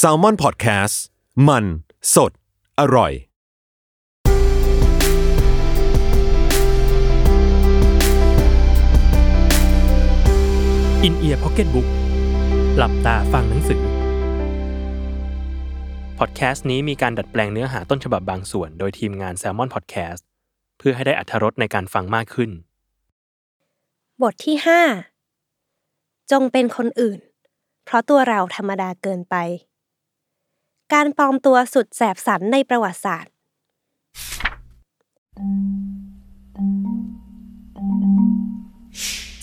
s a l ม o n PODCAST มัน สด อร่อย อินเอียร์พ็อกเก็ตบุ๊กหลับตาฟังหนังสือ พอดแคสต์นี้มีการดัดแปลงเนื้อหาต้นฉบับบางส่วน โดยทีมงาน Salmon Podcast เพื่อให้ได้อัธรสในการฟังมากขึ้น บทที่ 5 จงเป็นคนอื่น เพราะตัวเราธรรมดาเกินไป การปลอมตัวสุดแสบสันในประวัติศาสตร์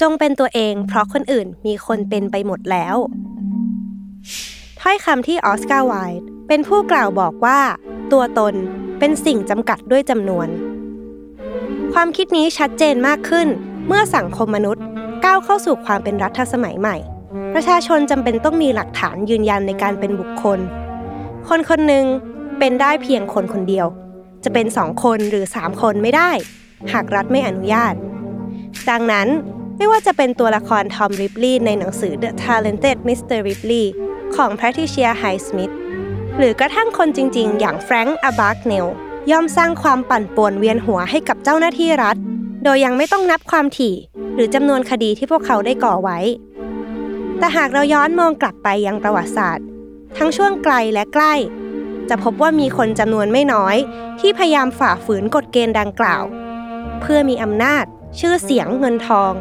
จงเป็นตัวเองเพราะคนอื่นมีคนเป็นไปหมดแล้ว ถ้อยคำที่ออสการ์ไวด์เป็นผู้กล่าวบอกว่า ตัวตนเป็นสิ่งจำกัดด้วยจำนวน ความคิดนี้ชัดเจนมากขึ้นเมื่อสังคมมนุษย์ก้าวเข้าสู่ความเป็นรัฐสมัยใหม่ ประชาชนจำเป็นต้องมีหลักฐานยืนยันในการเป็นบุคคล คนคนหนึ่งเป็นได้เพียงคนคนเดียว จะเป็นสองคนหรือสามคนไม่ได้ หากรัฐไม่อนุญาต ดังนั้นไม่ว่าจะเป็นตัวละครทอมริปลีย์ในหนังสือ The Talented Mr. Ripley ของ Patricia Highsmith หรือกระทั่งคนจริงๆ อย่างแฟรงค์อาบาร์กเนลย่อมสร้างความปั่นป่วนเวียนหัวให้กับเจ้าหน้าที่รัฐ โดยยังไม่ต้องนับความถี่ หรือจำนวนคดีที่พวกเขาได้ก่อไว้ แต่หากเราย้อนมองกลับไปยังประวัติศาสตร์ ทั้งช่วงไกลและใกล้ จะพบว่ามีคนจำนวนไม่น้อย ที่พยายามฝ่าฝืนกฎเกณฑ์ดังกล่าว เพื่อมีอำนาจ ชื่อเสียงเงินทอง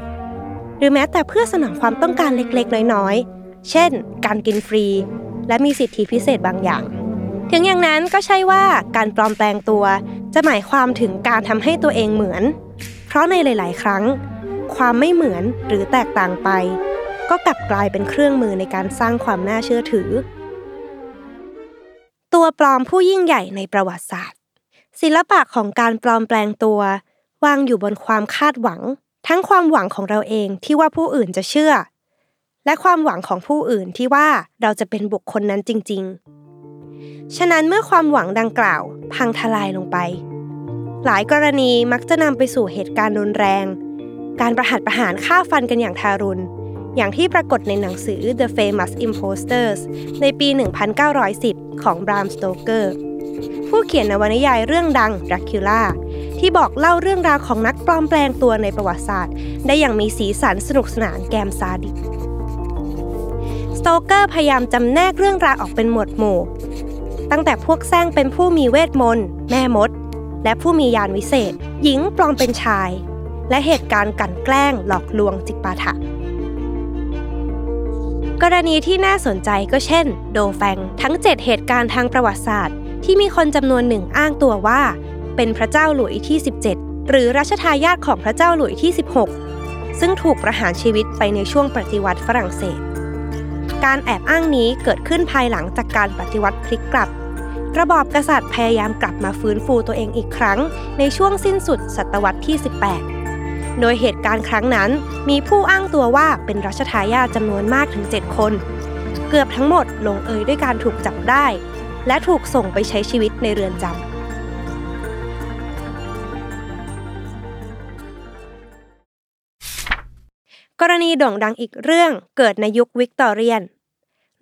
หรือแม้แต่เพื่อสนองความต้องการเล็กๆ น้อยๆ เช่น การกินฟรี และมีสิทธิพิเศษบางอย่าง ถึงอย่างนั้นก็ใช่ว่าการปลอมแปลงตัว จะหมายความถึงการทำให้ตัวเองเหมือน เพราะในหลาย ๆ ครั้ง ความไม่เหมือนหรือแตกต่างไป ก็กลับกลายเป็นเครื่องมือในการสร้างความน่าเชื่อถือ ตัวปลอมผู้ยิ่งใหญ่ในประวัติศาสตร์ ศิลปะของการปลอมแปลงตัว วางอยู่บนความคาดหวัง ทั้งความหวังของเราเองที่ว่าผู้อื่นจะเชื่อ และความหวังของผู้อื่นที่ว่าเราจะเป็นบุคคลนั้นจริง ๆ ฉะนั้นเมื่อความหวังดังกล่าว พังทลายลงไป หลายกรณีมักจะนำไปสู่เหตุการณ์รุนแรงการประหัตประหารฆ่าฟันกันอย่างทารุณ อย่างที่ปรากฏในหนังสือ The Famous Imposters ในปี 1910 ของบรามสโตเกอร์ผู้เขียนนวนิยายเรื่องดัง Dracula ที่บอกเล่าเรื่องราวของนักปลอมแปลงตัวในประวัติศาสตร์ ได้อย่างมีสีสันสนุกสนานแกมซาดิสสโตเกอร์พยายามจำแนกเรื่องราวออกเป็นหมวดหมู่ ตั้งแต่พวกแซงเป็นผู้มีเวทมนต์ แม่มด และผู้มียานวิเศษ หญิงปลอมเป็นชาย และเหตุการณ์กลั่นแกล้งหลอกลวงจิกปาถะ กรณีที่น่าสนใจก็เช่น โดแฟง ทั้ง 7 เหตุการณ์ทางประวัติศาสตร์ ที่มีคนจำนวนหนึ่งอ้างตัวว่า เป็นพระเจ้าหลุยที่ 17 หรือรัชทายาทของพระเจ้าหลุยที่ 16 ซึ่งถูกประหารชีวิตไปในช่วงปฏิวัติฝรั่งเศส การแอบอ้างนี้เกิดขึ้นภายหลังจากการปฏิวัติพลิกกลับ ระบอบกษัตริย์พยายามกลับมาฟื้นฟูตัวเองอีกครั้ง ในช่วงสิ้นสุดศตวรรษที่ 18 โดยเหตุการณ์ครั้งนั้นมีผู้อ้างตัวว่าเป็นรัชทายาทจำนวนมากถึง 7 คน เกือบทั้งหมดลงเอยด้วยการถูกจับได้ และถูกส่งไปใช้ชีวิตในเรือนจำกรณีโด่งดังอีกเรื่องเกิดในยุควิกตอเรียน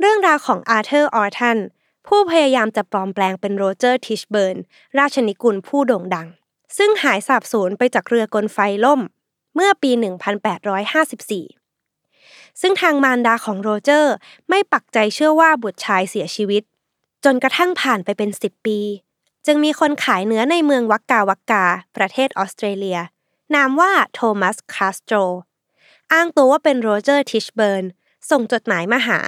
เรื่องราวของอาร์เธอร์ออร์ทันผู้พยายามจะปลอมแปลงเป็นโรเจอร์ทิชเบิร์น ราชนิกุลผู้โด่งดัง ซึ่งหายสาบสูญไปจากเรือกลไฟล่ม เมื่อปี 1854 ซึ่งทางมารดาของโรเจอร์ไม่ปักใจเชื่อว่าบุตรชายเสียชีวิต จนกระทั่งผ่านไปเป็น 10 ปี จึงมีคนขายเนื้อในเมืองวักกาวักกา ประเทศออสเตรเลีย นามว่าโทมัสคาสโตรอ้างตัวว่าเป็นโรเจอร์ทิชเบิร์นส่งจดหมายมาหา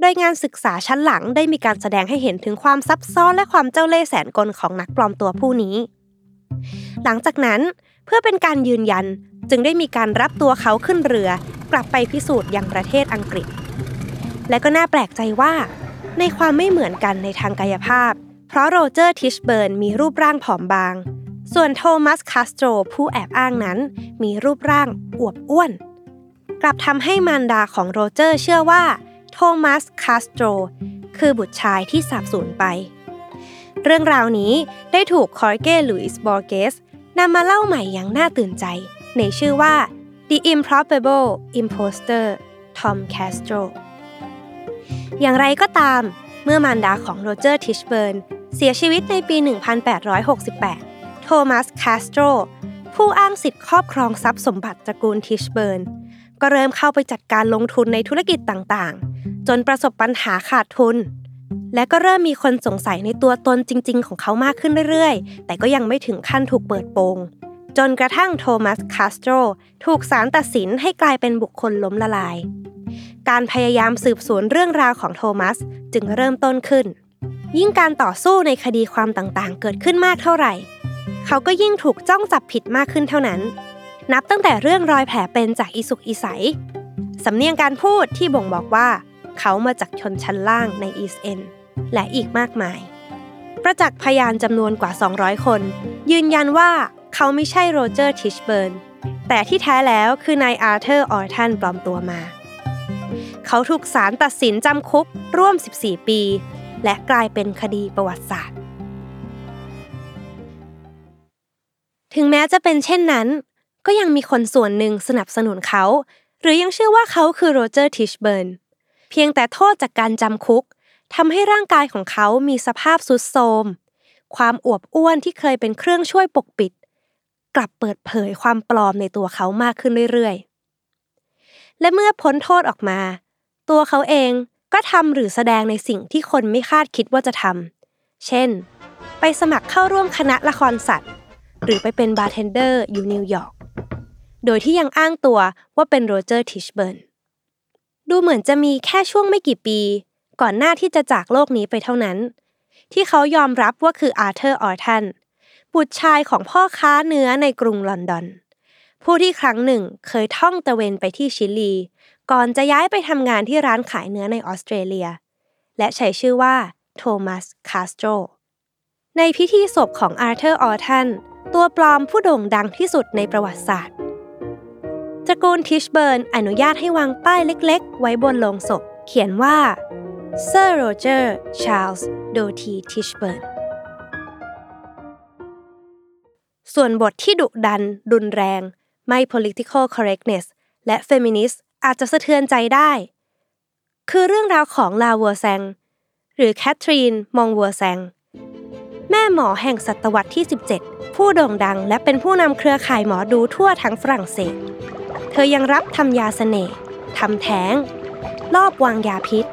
โดยงานศึกษาชั้นหลังได้มีการแสดงให้เห็นถึงความซับซ้อนและความเจ้าเล่ห์แสนกลของนักปลอมตัวผู้นี้ หลังจากนั้นเพื่อเป็นการยืนยันจึงได้มีการรับตัวเขาขึ้นเรือกลับไปพิสูจน์ยังประเทศอังกฤษ และก็น่าแปลกใจว่า ในความไม่เหมือนกันในทางกายภาพ เพราะโรเจอร์ทิชเบิร์นมีรูปร่างผอมบาง ส่วนโทมัสคาสโตรผู้แอบอ้างนั้น มีรูปร่างอวบอ้วน กลับทำให้มารดาของโรเจอร์เชื่อว่าโทมัสคาสโตรคือบุตรชายที่สาบสูญไป เรื่องราวนี้ได้ถูกฮอร์เก้ลุยส์บอร์เกส นำมาเล่าใหม่อย่างน่าตื่นใจ ในชื่อว่า The Improbable Imposter Tom Castro อย่างไรก็ตาม เมื่อมารดาของโรเจอร์ทิชเบิร์นเสียชีวิตในปี 1868 โทมัสคาสโตรผู้อ้างสิทธิ์ครอบครองทรัพย์สมบัติตระกูลทิชเบิร์นก็เริ่มเข้าไปจัดการลงทุนในธุรกิจต่างๆ จนประสบปัญหาขาดทุน และก็เริ่มมีคนสงสัยในตัวตนจริง ๆ ของเขามากขึ้นเรื่อยๆ แต่ก็ยังไม่ถึงขั้นถูกเปิดโปง จนกระทั่งโทมัสคาสโตรถูกศาลตัดสินให้กลายเป็นบุคคลล้มละลาย การพยายามสืบสวนเรื่องราวของโทมัสจึงเริ่มต้นขึ้น ยิ่งการต่อสู้ในคดีความต่างๆ เกิดขึ้นมากเท่าไหร่ เขาก็ยิ่งถูกจ้องจับผิดมากขึ้นเท่านั้น นับตั้งแต่เรื่องรอยแผลเป็นจากอิสุกอิสัยสำเนียงการพูดที่บ่งบอกว่า เขามาจากชนชั้นล่างใน East End และอีกมากมาย ประจักษ์พยานจำนวนกว่า 200 คน ยืนยันว่าเขาไม่ใช่โรเจอร์ทิชเบิร์น แต่ที่แท้แล้วคือนายอาร์เธอร์ออร์ทันปลอมตัวมา เขาถูกศาลตัดสินจำคุกร่วม 14 ปี และกลายเป็นคดีประวัติศาสตร์ ถึงแม้จะเป็นเช่นนั้น ก็ยังมีคนส่วนหนึ่งสนับสนุนเขา หรือยังเชื่อว่าเขาคือโรเจอร์ทิชเบิร์น เพียงแต่โทษจากการจำคุก ทำให้ร่างกายของเขามีสภาพสุดโทมความอวบอ้วนที่เคยเป็นเครื่องช่วยปกปิด กลับเปิดเผยความปลอมในตัวเขามากขึ้นเรื่อยๆ และเมื่อพ้นโทษออกมา ตัวเขาเองก็ทำหรือแสดงในสิ่งที่คนไม่คาดคิดว่าจะทำเช่น ไปสมัครเข้าร่วมคณะละครสัตว์ หรือไปเป็นบาร์เทนเดอร์อยู่นิวยอร์กโดยที่ยังอ้างตัวว่าเป็นโรเจอร์ทิชเบิร์นดูเหมือนจะมีแค่ช่วงไม่กี่ปี ก่อนหน้าที่จะจากโลกนี้ไปเท่านั้น ที่เขายอมรับว่าคืออาร์เธอร์ออร์ทันบุตรชายของพ่อค้าเนื้อในกรุงลอนดอน ผู้ที่ครั้งหนึ่งเคยท่องตระเวนไปที่ชิลี ก่อนจะย้ายไปทำงานที่ร้านขายเนื้อในออสเตรเลีย และใช้ชื่อว่าโทมัสคาสโตรในพิธีศพของอาร์เธอร์ออร์ทันตัวปลอมผู้โด่งดังที่สุดในประวัติศาสตร์ตระกูลทิชเบิร์นอนุญาตให้วางป้ายเล็ก ๆ ไว้บนโลงศพ เขียนว่า Sir Roger Charles Doughty Tichborne ส่วนบทที่ดุดัน รุนแรง ไม่ political correctness และ feminist อาจจะสะเทือนใจได้ คือเรื่องราวของลาวัวแซง หรือแคทรีน มองวัวแซง แม่หมอแห่งศตวรรษที่ 17 ผู้โด่งดังและเป็นผู้นำเครือข่ายหมอดูทั่วทั้งฝรั่งเศส เธอยังรับทำยาเสน่ห์ทำแท้ง ลอบวางยาพิษ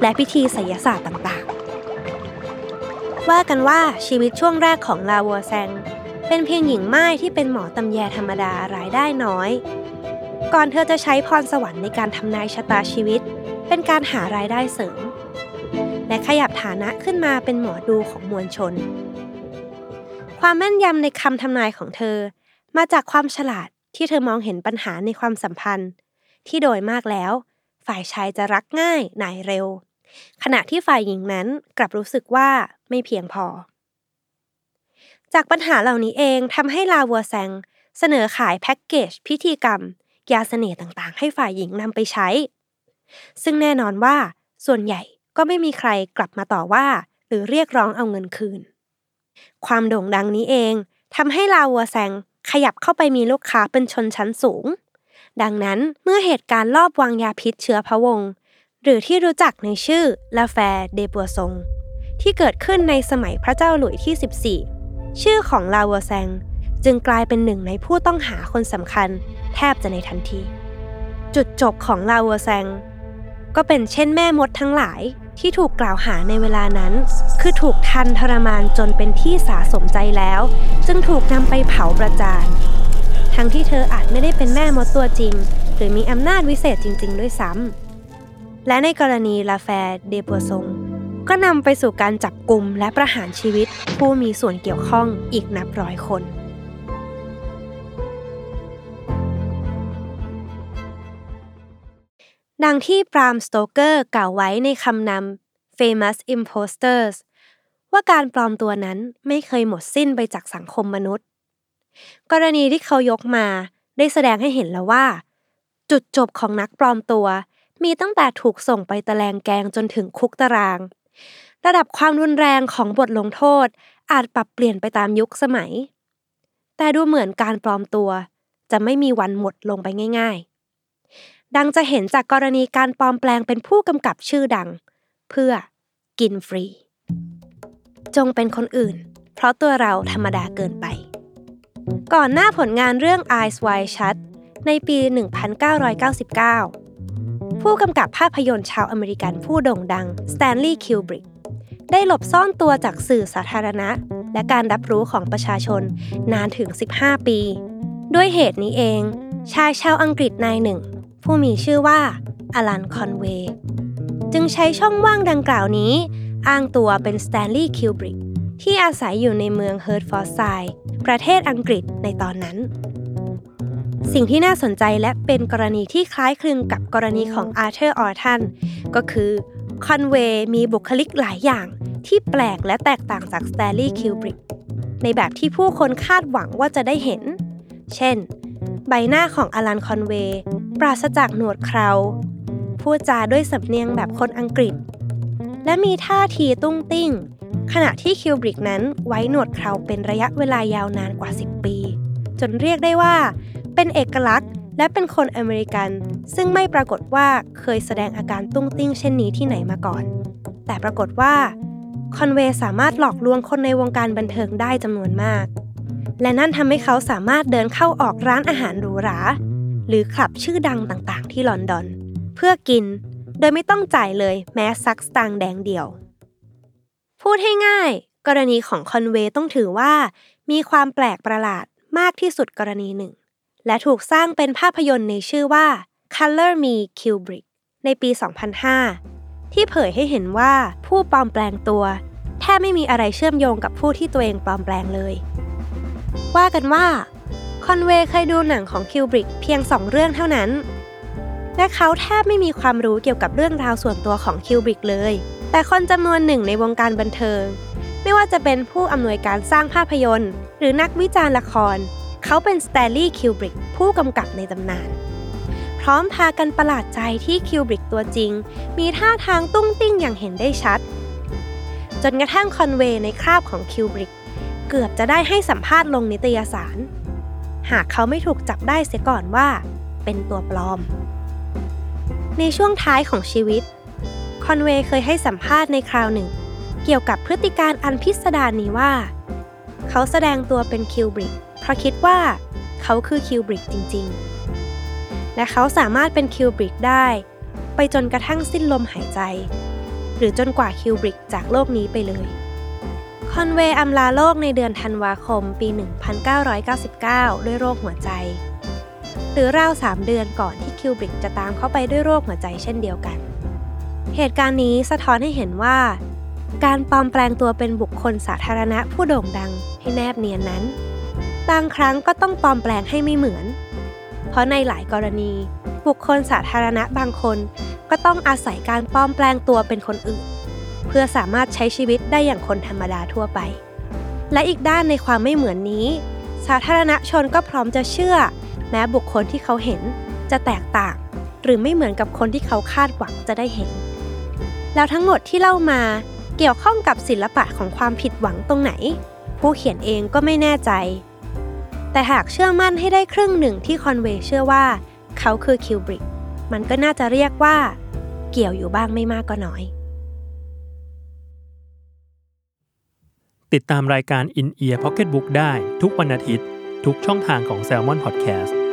และพิธีไสยศาสตร์ต่างๆ ว่ากันว่าชีวิตช่วงแรกของลาวัวแซง เป็นเพียงหญิงไม้ที่เป็นหมอตำแยธรรมดารายได้น้อย ก่อนเธอจะใช้พรสวรรค์ในการทำนายชะตาชีวิต เป็นการหารายได้เสริม และขยับฐานะขึ้นมาเป็นหมอดูของมวลชน ความแม่นยำในคำทำนายของเธอ มาจากความฉลาดที่เธอมองเห็นปัญหาในความสัมพันธ์ ที่โดยมากแล้ว ฝ่ายชายจะรักง่ายหน่ายเร็ว ขณะที่ฝ่ายหญิงนั้นกลับรู้สึกว่าไม่เพียงพอ จากปัญหาเหล่านี้เองทำให้ลาวัวแซงเสนอขายแพ็กเกจพิธีกรรม ยาเสน่ห์ต่างๆ ให้ฝ่ายหญิงนำไปใช้ ซึ่งแน่นอนว่าส่วนใหญ่ก็ไม่มีใครกลับมาต่อว่า หรือเรียกร้องเอาเงินคืน ความโด่งดังนี้เองทำให้ลาวัวแซงขยับเข้าไปมีลูกค้าเป็นชนชั้นสูง ดังนั้นเมื่อเหตุการณ์ลอบวางยาพิษเชื้อพระวงศ์หรือที่รู้จักในชื่อลาแฟเดปัวซงที่เกิดขึ้นในสมัยพระเจ้าหลุยที่ 14 ชื่อของลาวัวแซงจึงกลายเป็นหนึ่งในผู้ต้องหาคนสำคัญ แทบจะในทันที จุดจบของลาวัวแซงก็เป็นเช่นแม่มดทั้งหลายที่ถูกกล่าวหาในเวลานั้น คือถูกทันทรมานจนเป็นที่สาสมใจแล้ว จึงถูกนำไปเผาประจาน ทั้งที่เธออาจไม่ได้เป็นแม่มดตัวจริง หรือมีอำนาจวิเศษจริง ๆ ด้วยซ้ำและในกรณีลาแฟเดปัวซงก็นำไปสู่การจับกลุ่มและประหารชีวิต ผู้มีส่วนเกี่ยวข้องอีกนับร้อยคนดังที่ปรามสโตเกอร์กล่าวไว้ในคำนำ famous imposters ว่าการปลอมตัวนั้นไม่เคยหมดสิ้นไปจากสังคมมนุษย์ กรณีที่เขายกมาได้แสดงให้เห็นแล้วว่า จุดจบของนักปลอมตัว มีตั้งแต่ถูกส่งไปตะแลงแกงจนถึงคุกตาราง ระดับความรุนแรงของบทลงโทษอาจปรับเปลี่ยนไปตามยุคสมัย แต่ดูเหมือนการปลอมตัว จะไม่มีวันหมดลงไปง่าย ๆ ดังจะเห็นจากกรณีการปลอมแปลงเป็นผู้กำกับชื่อดัง เพื่อกินฟรี จงเป็นคนอื่น เพราะตัวเราธรรมดาเกินไป ก่อนหน้าผลงานเรื่อง Eyes Wide Shut ในปี 1999 ผู้กำกับภาพยนตร์ชาวอเมริกันผู้โด่งดังสแตนลีย์คิวบริกได้หลบซ่อนตัวจากสื่อสาธารณะ และการรับรู้ของประชาชนนานถึง 15 ปี ด้วยเหตุนี้เอง ชายชาวอังกฤษนายหนึ่ง ผู้มีชื่อว่าอลันคอนเวย์จึงใช้ช่องว่างดังกล่าวนี้ อ้างตัวเป็นสแตนลีย์คิวบริกที่อาศัยอยู่ในเมืองเฮิร์ตฟอร์ดเชอร์ ประเทศอังกฤษในตอนนั้น สิ่งที่น่าสนใจและเป็นกรณีที่คล้ายคลึงกับกรณีของอาร์เธอร์ออร์ทันก็คือคอนเวย์มีบุคลิกหลายอย่างที่แปลกและแตกต่างจากสแตนลีย์คิวบริกในแบบที่ผู้คนคาดหวังว่าจะได้เห็น เช่น ใบหน้าของอลันคอนเวย์ปราศจากหนวดเคราพูดจาด้วยสำเนียงแบบคนอังกฤษ และมีท่าทีตุ้งติ้ง ขณะที่คิวบริกนั้นไว้หนวดเคราเป็นระยะเวลายาวนานกว่า 10 ปี จนเรียกได้ว่า เป็นเอกลักษณ์และเป็นคนอเมริกัน ซึ่งไม่ปรากฏว่าเคยแสดงอาการตุ้งติ้งเช่นนี้ที่ไหนมาก่อน แต่ปรากฏว่าคอนเวย์สามารถหลอกลวงคนในวงการบันเทิงได้จำนวนมาก และนั่นทำให้เขาสามารถเดินเข้าออกร้านอาหารหรูหรา หรือคลับชื่อดังต่างๆ ที่ลอนดอน เพื่อกิน โดยไม่ต้องจ่ายเลยแม้ซักสตางค์แดงเดียว พูดให้ง่าย กรณีของคอนเวย์ต้องถือว่า มีความแปลกประหลาดมากที่สุดกรณีหนึ่ง และถูกสร้างเป็นภาพยนตร์ในชื่อว่า Color Me Kubrick ในปี 2005 ที่เผยให้เห็นว่าผู้ปลอมแปลงตัว แทบไม่มีอะไรเชื่อมโยงกับผู้ที่ตัวเองปลอมแปลงเลย ว่ากันว่าคอนเวย์เคยดูหนังของคิวบริกเพียงสองเรื่องเท่านั้น และเขาแทบไม่มีความรู้เกี่ยวกับเรื่องราวส่วนตัวของคิวบริกเลย แต่คนจำนวนหนึ่งในวงการบันเทิง ไม่ว่าจะเป็นผู้อำนวยการสร้างภาพยนตร์ หรือนักวิจารณ์ละคร เขาเป็นสแตลลี่คิวบริกผู้กำกับในตำนาน พร้อมพากันประหลาดใจที่คิวบริกตัวจริง มีท่าทางตุ้งติ้งอย่างเห็นได้ชัด จนกระทั่งคอนเวย์ในคราบของคิวบริกเกือบจะได้ให้สัมภาษณ์ลงนิตยสาร หากเขาไม่ถูกจับได้เสียก่อนว่า เป็นตัวปลอม ในช่วงท้ายของชีวิต คอนเวย์เคยให้สัมภาษณ์ในคราวหนึ่ง เกี่ยวกับพฤติการอันพิสดารนี้ว่า เขาแสดงตัวเป็นคิวบริกเพราะคิดว่า เขาคือคิวบริกจริง ๆ และเขาสามารถเป็นคิวบริกได้ ไปจนกระทั่งสิ้นลมหายใจ หรือจนกว่าคิวบริกจากโลกนี้ไปเลยคอนเวย์อำลาโลกในเดือนธันวาคมปี 1999 ด้วยโรคหัวใจ หรือราว 3 เดือนก่อนที่คิวบริกจะตามเข้าไปด้วยโรคหัวใจเช่นเดียวกัน เหตุการณ์นี้สะท้อนให้เห็นว่า การปลอมแปลงตัวเป็นบุคคลสาธารณะผู้โด่งดังให้แนบเนียนนั้น บางครั้งก็ต้องปลอมแปลงให้ไม่เหมือน เพราะในหลายกรณี บุคคลสาธารณะบางคนก็ต้องอาศัยการปลอมแปลงตัวเป็นคนอื่น เพื่อสามารถใช้ชีวิตได้อย่างคนธรรมดาทั่วไป และอีกด้านในความไม่เหมือนนี้ สาธารณชนก็พร้อมจะเชื่อ แม้บุคคลที่เขาเห็นจะแตกต่าง หรือไม่เหมือนกับคนที่เขาคาดหวังจะได้เห็น แล้วทั้งหมดที่เล่ามาเกี่ยวข้องกับศิลปะของความผิดหวังตรงไหน ผู้เขียนเองก็ไม่แน่ใจ แต่หากเชื่อมั่นให้ได้ครึ่งหนึ่งที่คอนเวย์เชื่อว่า เขาคือคิวบริกมันก็น่าจะเรียกว่า เกี่ยวอยู่บ้างไม่มากก็น้อย ติดตามรายการ In Ear Pocket Book ได้ทุกวันอาทิตย์ ทุกช่องทางของ Salmon Podcast